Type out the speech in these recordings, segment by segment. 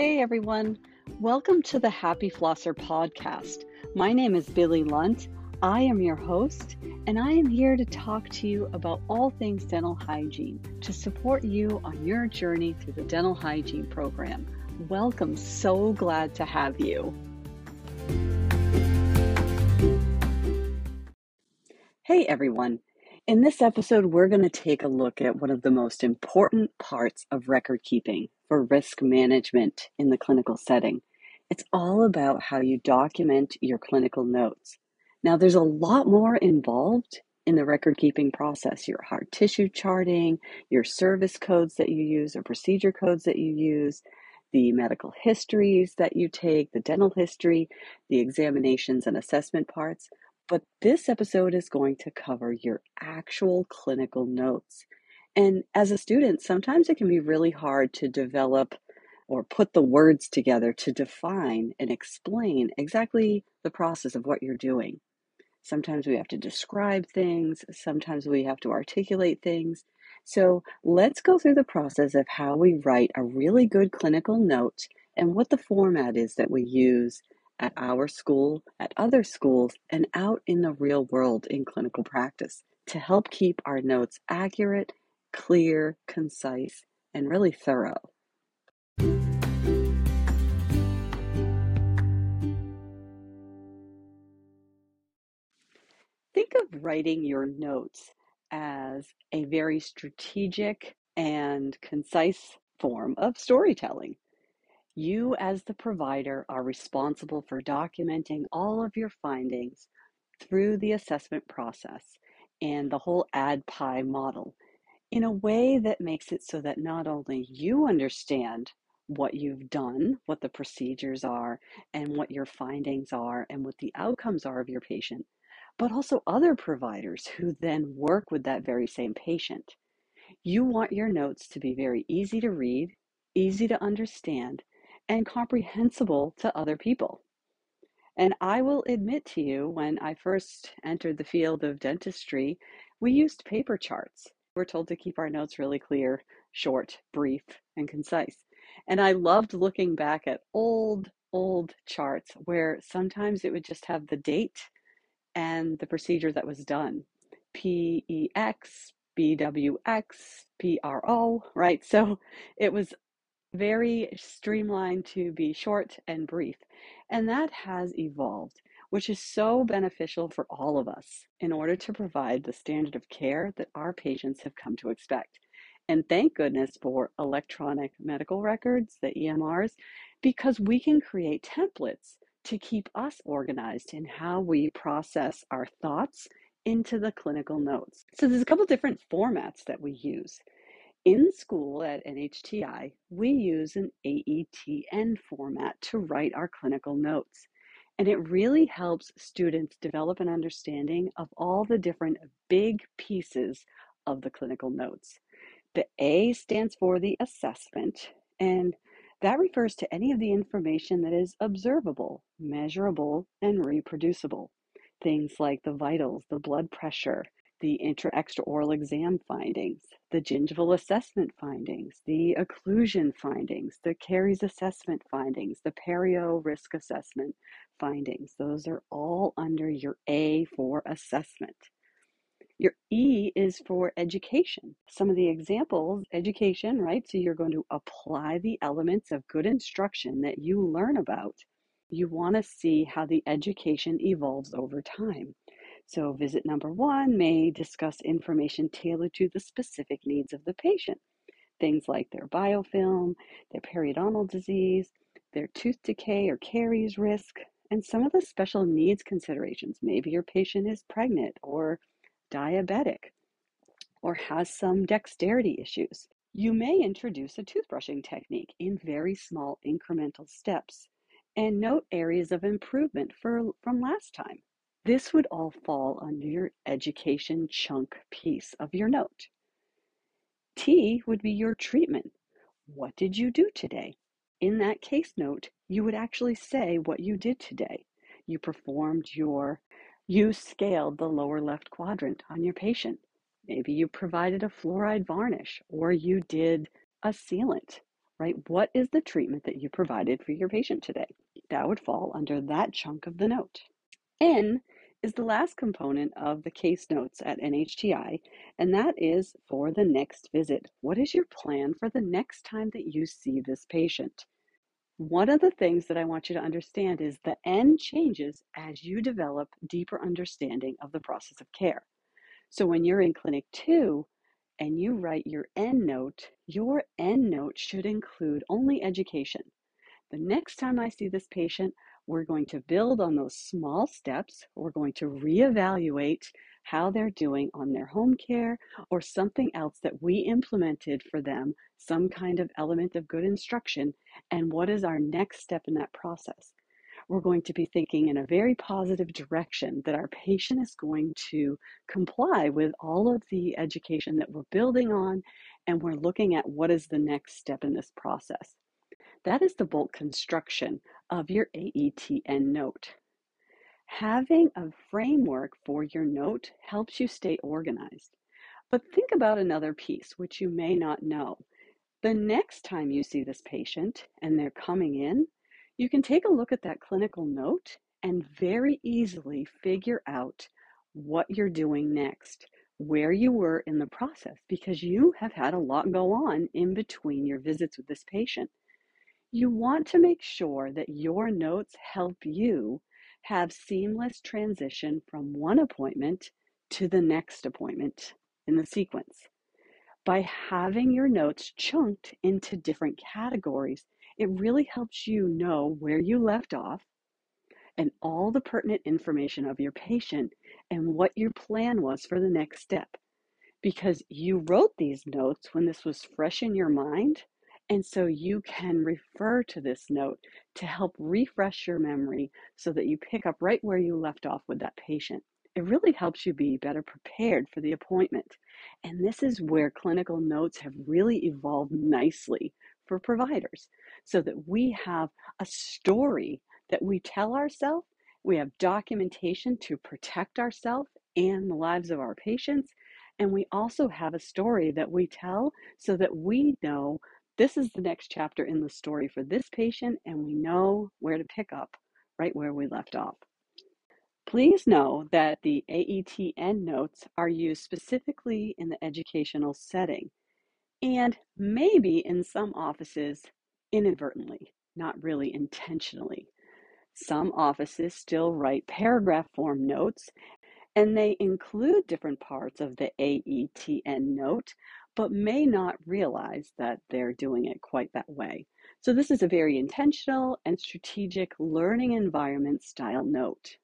Hey everyone, welcome to the Happy Flosser podcast. My name is Billy Lunt. I am your host, and I am here to talk to you about all things dental hygiene to support you on your journey through the dental hygiene program. Welcome, so glad to have you. Hey everyone, in this episode, we're going to take a look at one of the most important parts of record keeping for risk management in the clinical setting. It's all about how you document your clinical notes. Now, there's a lot more involved in the record keeping process your hard tissue charting, your service codes that you use, or procedure codes that you use, the medical histories that you take, the dental history, the examinations and assessment parts. But this episode is going to cover your actual clinical notes. And as a student, sometimes it can be really hard to develop or put the words together to define and explain exactly the process of what you're doing. Sometimes we have to describe things, sometimes we have to articulate things. So let's go through the process of how we write a really good clinical note and what the format is that we use at our school, at other schools, and out in the real world in clinical practice to help keep our notes accurate, clear, concise, and really thorough. Think of writing your notes as a very strategic and concise form of storytelling. You, as the provider, are responsible for documenting all of your findings through the assessment process and the whole ADPI model in a way that makes it so that not only you understand what you've done, what the procedures are, and what your findings are, and what the outcomes are of your patient, but also other providers who then work with that very same patient. You want your notes to be very easy to read, easy to understand, and comprehensible to other people. And I will admit to you, when I first entered the field of dentistry, we used paper charts. We're told to keep our notes really clear, short, brief, and concise. And I loved looking back at old, old charts where sometimes it would just have the date and the procedure that was done PEX, BWX, PRO, right? So it was very streamlined to be short and brief. And that has evolved, which is so beneficial for all of us in order to provide the standard of care that our patients have come to expect. And thank goodness for electronic medical records, the EMRs, because we can create templates to keep us organized in how we process our thoughts into the clinical notes. So there's a couple different formats that we use. In school at NHTI, we use an AETN format to write our clinical notes. And it really helps students develop an understanding of all the different big pieces of the clinical notes. The A stands for the assessment, and that refers to any of the information that is observable, measurable, and reproducible. Things like the vitals, the blood pressure, the intra extraoral exam findings, the gingival assessment findings, the occlusion findings, the caries assessment findings, the perio risk assessment findings. Those are all under your A for assessment. Your E is for education. Some of the examples, education, right? So you're going to apply the elements of good instruction that you learn about. You want to see how the education evolves over time. So, visit number one may discuss information tailored to the specific needs of the patient. Things like their biofilm, their periodontal disease, their tooth decay or caries risk, and some of the special needs considerations. Maybe your patient is pregnant or diabetic or has some dexterity issues. You may introduce a toothbrushing technique in very small incremental steps and note areas of improvement for, from last time. This would all fall under your education chunk piece of your note. T would be your treatment. What did you do today? In that case note, you would actually say what you did today. You performed your, you scaled the lower left quadrant on your patient. Maybe you provided a fluoride varnish or you did a sealant right? What is the treatment that you provided for your patient today? That would fall under that chunk of the note. N is the last component of the case notes at NHTI, and that is for the next visit. What is your plan for the next time that you see this patient? One of the things that I want you to understand is the N changes as you develop deeper understanding of the process of care. So when you're in clinic two and you write your N note, your N note should include only education. The next time I see this patient, we're going to build on those small steps. We're going to reevaluate how they're doing on their home care or something else that we implemented for them, some kind of element of good instruction, and what is our next step in that process. We're going to be thinking in a very positive direction that our patient is going to comply with all of the education that we're building on, and we're looking at what is the next step in this process. That is the bulk construction of your AETN note. Having a framework for your note helps you stay organized. But think about another piece which you may not know. The next time you see this patient and they're coming in, you can take a look at that clinical note and very easily figure out what you're doing next, where you were in the process, because you have had a lot go on in between your visits with this patient. You want to make sure that your notes help you have seamless transition from one appointment to the next appointment in the sequence. By having your notes chunked into different categories, it really helps you know where you left off and all the pertinent information of your patient and what your plan was for the next step. Because you wrote these notes when this was fresh in your mind and so you can refer to this note to help refresh your memory so that you pick up right where you left off with that patient. It really helps you be better prepared for the appointment. And this is where clinical notes have really evolved nicely for providers so that we have a story that we tell ourselves. We have documentation to protect ourselves and the lives of our patients. And we also have a story that we tell so that we know this is the next chapter in the story for this patient, and we know where to pick up right where we left off. Please know that the AETN notes are used specifically in the educational setting and maybe in some offices inadvertently, not really intentionally. Some offices still write paragraph form notes and they include different parts of the AETN note, but may not realize that they're doing it quite that way. So, this is a very intentional and strategic learning environment style note.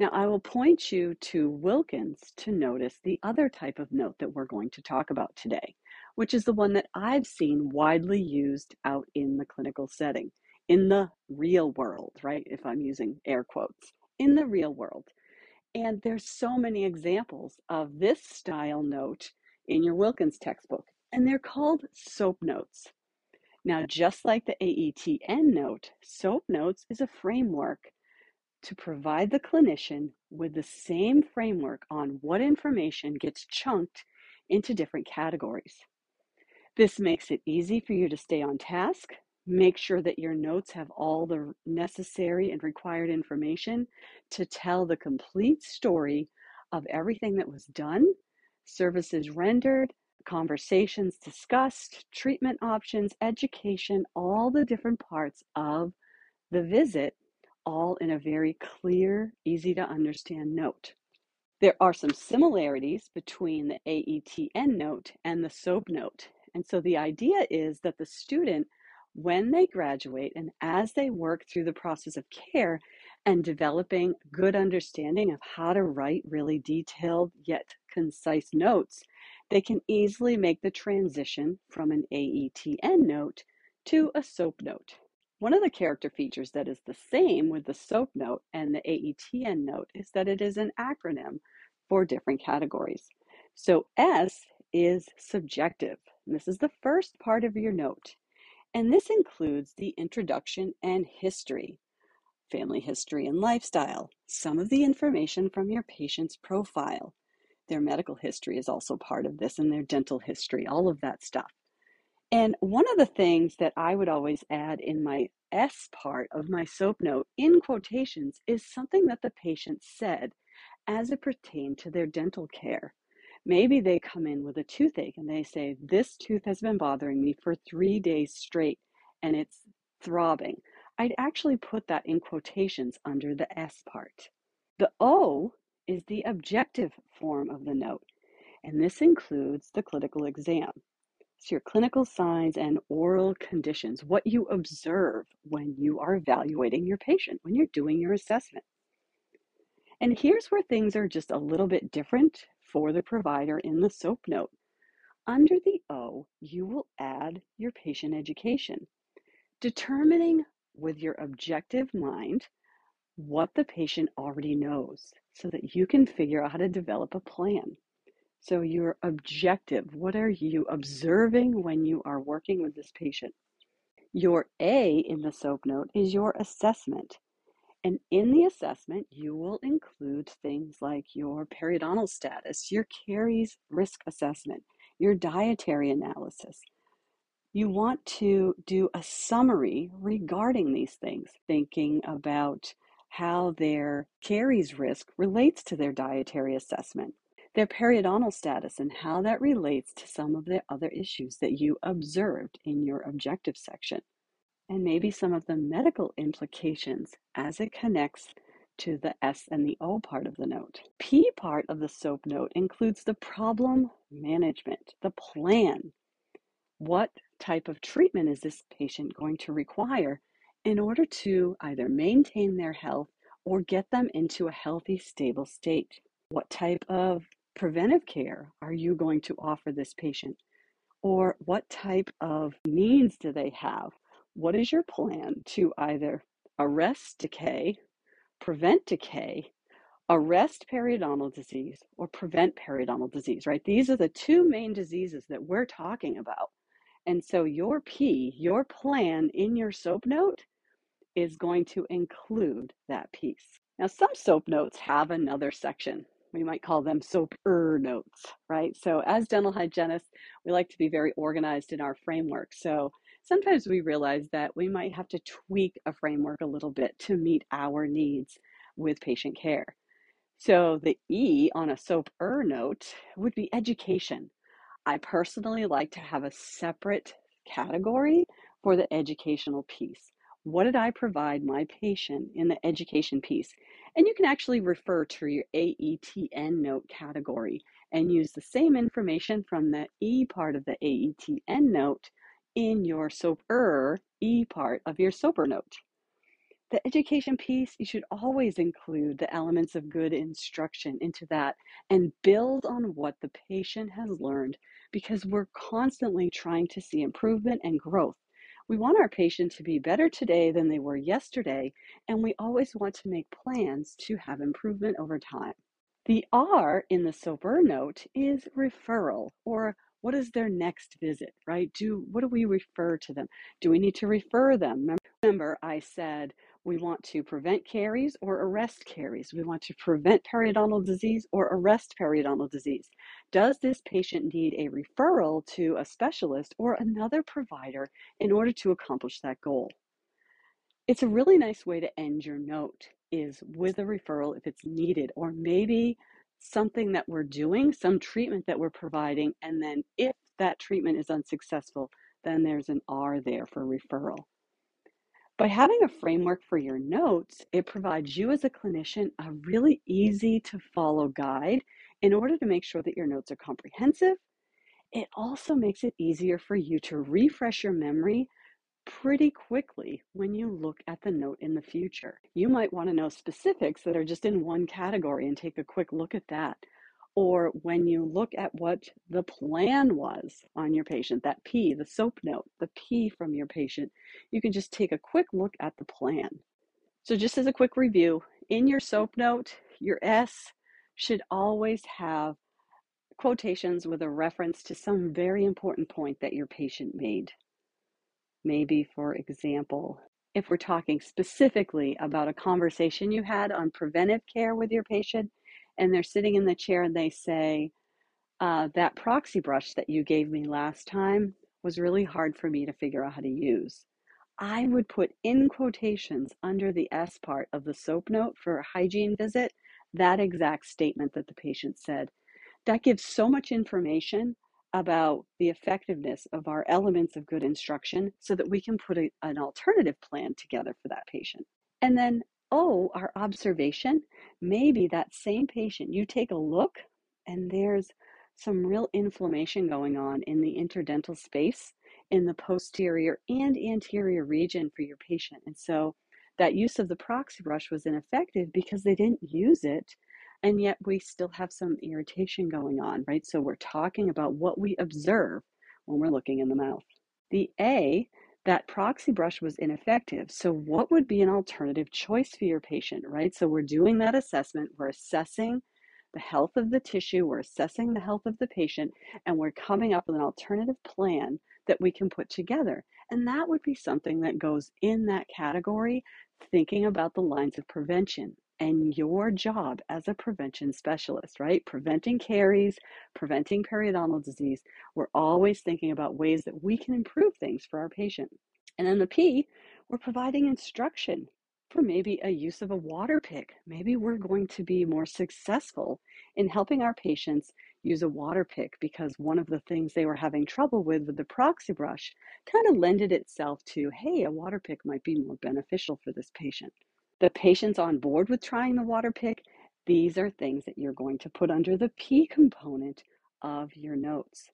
Now, I will point you to Wilkins to notice the other type of note that we're going to talk about today, which is the one that I've seen widely used out in the clinical setting, in the real world, right? If I'm using air quotes, in the real world. And there's so many examples of this style note in your Wilkins textbook, and they're called SOAP notes. Now, just like the AETN note, SOAP notes is a framework to provide the clinician with the same framework on what information gets chunked into different categories. This makes it easy for you to stay on task, make sure that your notes have all the necessary and required information to tell the complete story of everything that was done services rendered, conversations discussed, treatment options, education, all the different parts of the visit, all in a very clear, easy to understand note. There are some similarities between the AETN note and the SOAP note. And so the idea is that the student, when they graduate and as they work through the process of care, and developing good understanding of how to write really detailed yet concise notes, they can easily make the transition from an AETN note to a SOAP note. One of the character features that is the same with the SOAP note and the AETN note is that it is an acronym for different categories. So S is subjective. This is the first part of your note. And this includes the introduction and history family history and lifestyle, some of the information from your patient's profile. Their medical history is also part of this, and their dental history, all of that stuff. And one of the things that I would always add in my S part of my SOAP note in quotations is something that the patient said as it pertained to their dental care. Maybe they come in with a toothache and they say, This tooth has been bothering me for three days straight and it's throbbing. I'd actually put that in quotations under the S part. The O is the objective form of the note, and this includes the clinical exam. So, your clinical signs and oral conditions, what you observe when you are evaluating your patient, when you're doing your assessment. And here's where things are just a little bit different for the provider in the SOAP note. Under the O, you will add your patient education, determining with your objective mind what the patient already knows so that you can figure out how to develop a plan. So, your objective what are you observing when you are working with this patient? Your A in the SOAP note is your assessment. And in the assessment, you will include things like your periodontal status, your caries risk assessment, your dietary analysis. You want to do a summary regarding these things, thinking about how their caries risk relates to their dietary assessment, their periodontal status, and how that relates to some of the other issues that you observed in your objective section and maybe some of the medical implications as it connects to the S and the O part of the note. P part of the SOAP note includes the problem management, the plan. What type of treatment is this patient going to require in order to either maintain their health or get them into a healthy, stable state? What type of preventive care are you going to offer this patient? Or what type of needs do they have? What is your plan to either arrest decay, prevent decay, arrest periodontal disease, or prevent periodontal disease, right? These are the two main diseases that we're talking about. And so your P, your plan in your SOAP note is going to include that piece. Now, some SOAP notes have another section. We might call them SOAP-er notes, right? So as dental hygienists, we like to be very organized in our framework. So sometimes we realize that we might have to tweak a framework a little bit to meet our needs with patient care. So the E on a SOAP-er note would be education. I personally like to have a separate category for the educational piece. What did I provide my patient in the education piece? And you can actually refer to your AETN note category and use the same information from the E part of the AETN note in your SOAP-er E part of your SOAP-er note. The education piece, you should always include the elements of good instruction into that and build on what the patient has learned because we're constantly trying to see improvement and growth. We want our patient to be better today than they were yesterday, and we always want to make plans to have improvement over time. The R in the SOAP-er note is referral or what is their next visit, right? Do what do we refer to them? Do we need to refer them? Remember, I said we want to prevent caries or arrest caries. We want to prevent periodontal disease or arrest periodontal disease. Does this patient need a referral to a specialist or another provider in order to accomplish that goal? It's a really nice way to end your note is with a referral if it's needed, or maybe something that we're doing, some treatment that we're providing, and then if that treatment is unsuccessful, then there's an R there for referral. By having a framework for your notes, it provides you as a clinician a really easy to follow guide in order to make sure that your notes are comprehensive. It also makes it easier for you to refresh your memory pretty quickly when you look at the note in the future. You might want to know specifics that are just in one category and take a quick look at that. Or when you look at what the plan was on your patient, that P, the SOAP note, the P from your patient, you can just take a quick look at the plan. So, just as a quick review, in your SOAP note, your S should always have quotations with a reference to some very important point that your patient made. Maybe, for example, if we're talking specifically about a conversation you had on preventive care with your patient, and they're sitting in the chair and they say, uh, That proxy brush that you gave me last time was really hard for me to figure out how to use. I would put in quotations under the S part of the SOAP note for a hygiene visit that exact statement that the patient said. That gives so much information about the effectiveness of our elements of good instruction so that we can put a, an alternative plan together for that patient. And then, oh, our observation, maybe that same patient, you take a look and there's some real inflammation going on in the interdental space in the posterior and anterior region for your patient. And so that use of the proxy brush was ineffective because they didn't use it. And yet we still have some irritation going on, right? So we're talking about what we observe when we're looking in the mouth. The A, that proxy brush was ineffective. So, what would be an alternative choice for your patient, right? So, we're doing that assessment, we're assessing the health of the tissue, we're assessing the health of the patient, and we're coming up with an alternative plan that we can put together. And that would be something that goes in that category, thinking about the lines of prevention and your job as a prevention specialist, right? Preventing caries, preventing periodontal disease. We're always thinking about ways that we can improve things for our patient. And then the P, we're providing instruction for maybe a use of a water pick. Maybe we're going to be more successful in helping our patients use a water pick because one of the things they were having trouble with with the proxy brush kind of lended itself to, hey, a water pick might be more beneficial for this patient. The patient's on board with trying the water pick. These are things that you're going to put under the P component of your notes.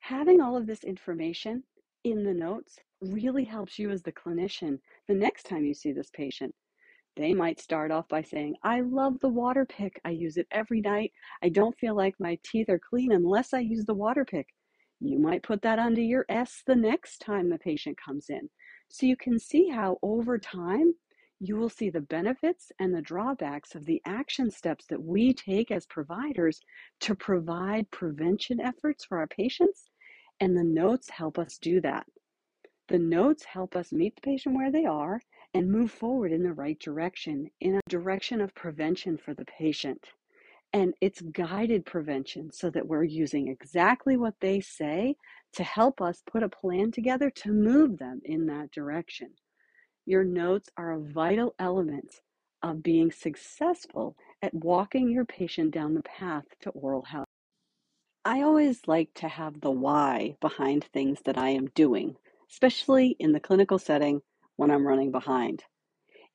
Having all of this information in the notes really helps you as the clinician the next time you see this patient they might start off by saying, I love the water pick. I use it every night. I don't feel like my teeth are clean unless I use the water pick. You might put that under your S the next time the patient comes in. So you can see how over time you will see the benefits and the drawbacks of the action steps that we take as providers to provide prevention efforts for our patients. And the notes help us do that. The notes help us meet the patient where they are and move forward in the right direction, in a direction of prevention for the patient. And it's guided prevention so that we're using exactly what they say to help us put a plan together to move them in that direction. Your notes are a vital element of being successful at walking your patient down the path to oral health. I always like to have the why behind things that I am doing, especially in the clinical setting when I'm running behind.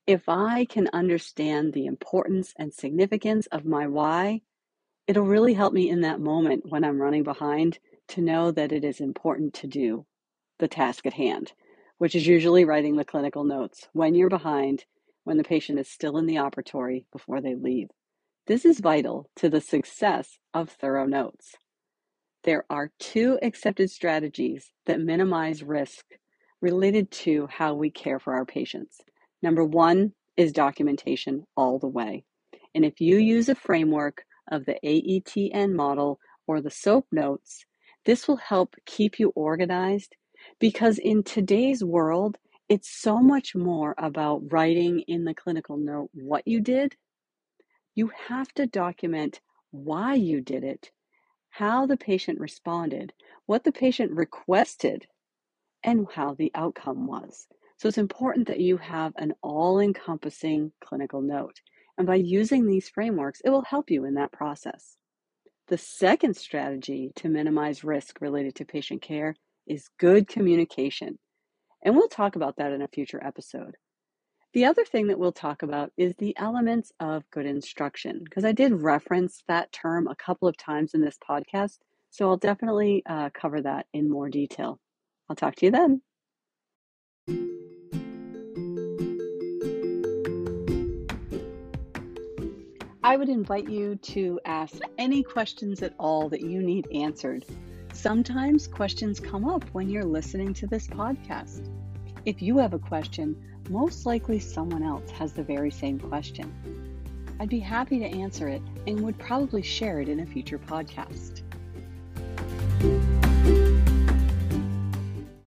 If I can understand the importance and significance of my why, it'll really help me in that moment when I'm running behind to know that it is important to do the task at hand, which is usually writing the clinical notes when you're behind, when the patient is still in the operatory before they leave. This is vital to the success of thorough notes. There are two accepted strategies that minimize risk related to how we care for our patients. Number one is documentation all the way. And if you use a framework of the AETN model or the SOAP notes, this will help keep you organized because in today's world, it's so much more about writing in the clinical note what you did. You have to document why you did it, how the patient responded, what the patient requested and how the outcome was. So it's important that you have an all encompassing clinical note. And by using these frameworks, it will help you in that process. The second strategy to minimize risk related to patient care is good communication. And we'll talk about that in a future episode. The other thing that we'll talk about is the elements of good instruction, because I did reference that term a couple of times in this podcast. So I'll definitely uh, cover that in more detail. I'll talk to you then. I would invite you to ask any questions at all that you need answered. Sometimes questions come up when you're listening to this podcast. If you have a question, most likely someone else has the very same question. I'd be happy to answer it and would probably share it in a future podcast.